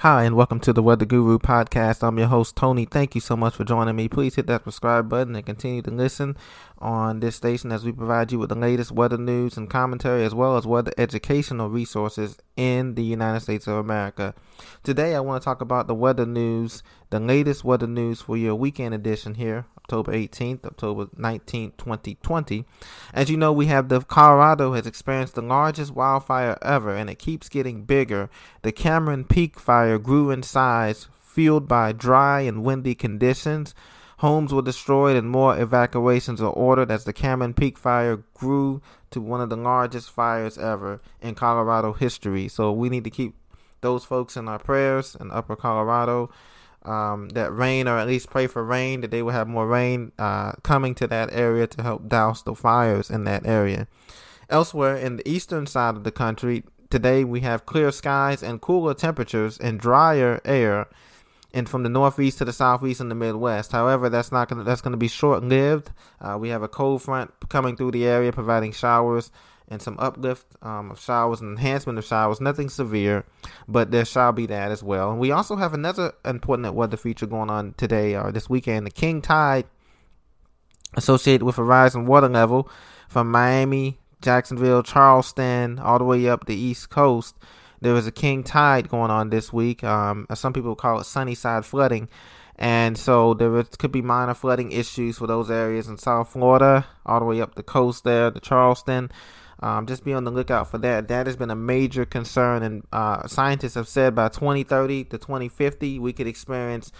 Hi, and welcome to the Weather Guru podcast. I'm your host, Tony. Thank you so much for joining me. Please hit that subscribe button and continue to listen on this station as we provide you with the latest weather news and commentary, as well as weather educational resources in the United States of America. Today, I want to talk about the weather news, the latest weather news for your weekend edition here, October 18th, October 19th, 2020. As you know, we have the Colorado has experienced the largest wildfire ever, and it keeps getting bigger. The Cameron Peak fire grew in size, fueled by dry and windy conditions. Homes were destroyed and more evacuations are ordered as the Cameron Peak fire grew to one of the largest fires ever in Colorado history. So we need to keep those folks in our prayers in Upper Colorado um, that rain, or at least pray for rain, that they will have more rain uh, coming to that area to help douse the fires in that area. Elsewhere in the eastern side of the country, today we have clear skies and cooler temperatures and drier air. And from the northeast to the southeast and the Midwest. However, that's not gonna that's gonna be short lived. Uh, we have a cold front coming through the area, providing showers and some uplift um, of showers and enhancement of showers. Nothing severe, but there shall be that as well. And we also have another important weather feature going on today or this weekend. The king tide associated with a rise in water level from Miami, Jacksonville, Charleston, all the way up the east coast. There was a king tide going on this week. Um, some people call it sunny side flooding. And so there could be minor flooding issues for those areas in South Florida, all the way up the coast there, the Charleston. Um, just be on the lookout for that. That has been a major concern, and uh, scientists have said by 2030 to 2050 we could experience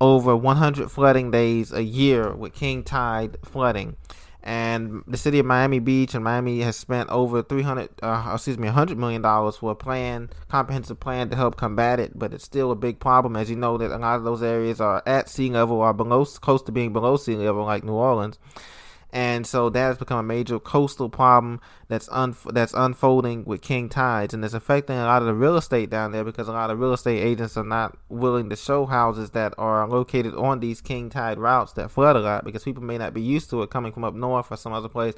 over 100 flooding days a year with king tide flooding. And the city of Miami Beach and Miami has spent over 300, uh, excuse me, 100 million dollars for a plan, comprehensive plan to help combat it. But it's still a big problem, as you know that a lot of those areas are at sea level or below, close to being below sea level, like New Orleans and so that has become a major coastal problem that's un- that's unfolding with king tides, and it's affecting a lot of the real estate down there because a lot of real estate agents are not willing to show houses that are located on these king tide routes that flood a lot because people may not be used to it coming from up north or some other place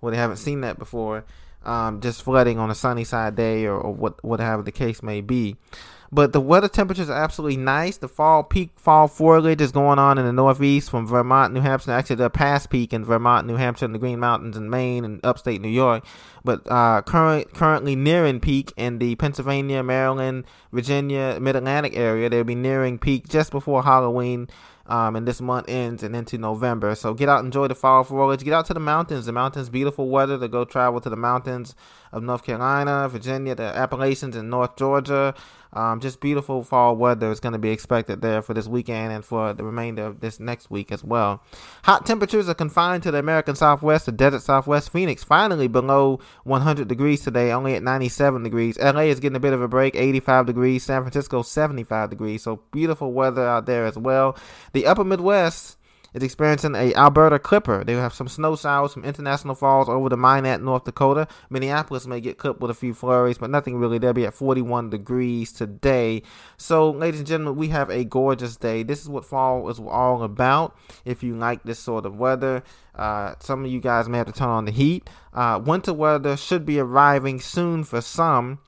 where they haven't seen that before. Um, just flooding on a sunny side day or, or what whatever the case may be. But the weather temperatures are absolutely nice. The fall peak fall foliage is going on in the northeast from Vermont, New Hampshire. Actually, the past peak in Vermont, New Hampshire, and the Green Mountains in Maine and upstate New York. But uh, current, currently nearing peak in the Pennsylvania, Maryland, Virginia, Mid Atlantic area. They'll be nearing peak just before Halloween. Um, and this month ends and into November. So get out, enjoy the fall foliage. Get out to the mountains. The mountains, beautiful weather to go travel to the mountains of North Carolina, Virginia, the Appalachians, and North Georgia. Um, just beautiful fall weather is going to be expected there for this weekend and for the remainder of this next week as well. Hot temperatures are confined to the American Southwest, the desert Southwest. Phoenix finally below 100 degrees today, only at 97 degrees. LA is getting a bit of a break, 85 degrees. San Francisco, 75 degrees. So beautiful weather out there as well. The upper Midwest is experiencing a Alberta clipper. They have some snow showers, some international falls over the Minot, North Dakota. Minneapolis may get clipped with a few flurries, but nothing really. They'll be at 41 degrees today. So, ladies and gentlemen, we have a gorgeous day. This is what fall is all about. If you like this sort of weather, uh, some of you guys may have to turn on the heat. Uh, winter weather should be arriving soon for some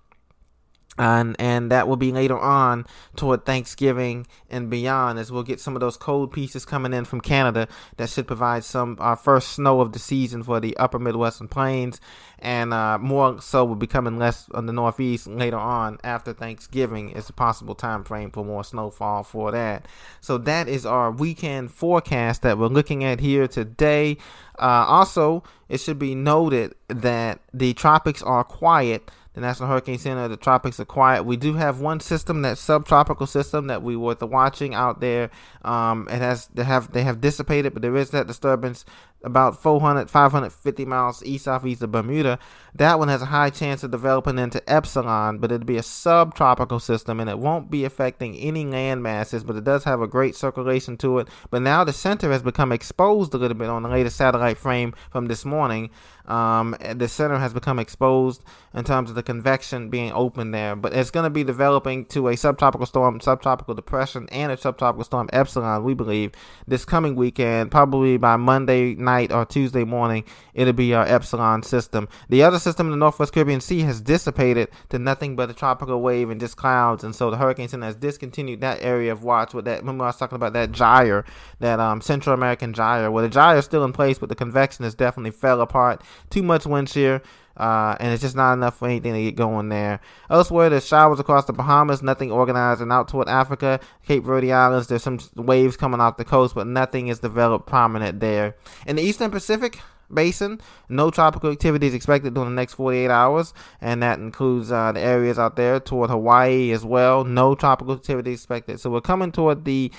and and that will be later on toward Thanksgiving and beyond as we'll get some of those cold pieces coming in from Canada that should provide some our first snow of the season for the upper Midwestern plains and uh, more so will be coming less on the northeast later on after Thanksgiving is a possible time frame for more snowfall for that. So that is our weekend forecast that we're looking at here today. Uh, also, it should be noted that the tropics are quiet the National Hurricane Center, the tropics are quiet. We do have one system, that subtropical system that we were watching out there. Um, it has they have they have dissipated, but there is that disturbance about 400, 550 miles east southeast of Bermuda. That one has a high chance of developing into Epsilon, but it'll be a subtropical system and it won't be affecting any land masses, but it does have a great circulation to it. But now the center has become exposed a little bit on the latest satellite frame from this morning. Um, the center has become exposed in terms of the convection being open there, but it's going to be developing to a subtropical storm, subtropical depression, and a subtropical storm epsilon. We believe this coming weekend, probably by Monday night or Tuesday morning, it'll be our epsilon system. The other system in the Northwest Caribbean Sea has dissipated to nothing but a tropical wave and just clouds, and so the hurricane center has discontinued that area of watch with that. Remember, I was talking about that gyre, that um, Central American gyre. Well, the gyre is still in place, but the convection has definitely fell apart too much wind shear. Uh, and it's just not enough for anything to get going there. Elsewhere, there's showers across the Bahamas, nothing organized, and out toward Africa, Cape Verde Islands. There's some waves coming off the coast, but nothing is developed prominent there. In the Eastern Pacific, basin. No tropical activity is expected during the next 48 hours, and that includes uh, the areas out there toward Hawaii as well. No tropical activity expected. So we're coming toward the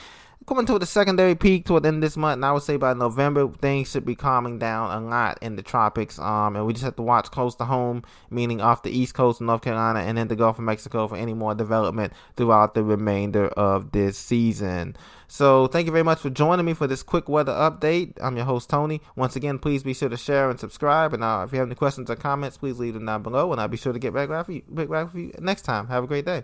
coming to the secondary peak toward the end of this month, and I would say by November things should be calming down a lot in the tropics. Um, and we just have to watch close to home, meaning off the east coast of North Carolina and in the Gulf of Mexico for any more development throughout the remainder of this season. So thank you very much for joining me for this quick weather update. I'm your host Tony. Once again, please be sure to share and subscribe. And uh, if you have any questions or comments, please leave them down below, and I'll be sure to get back with you, back with you next time. Have a great day.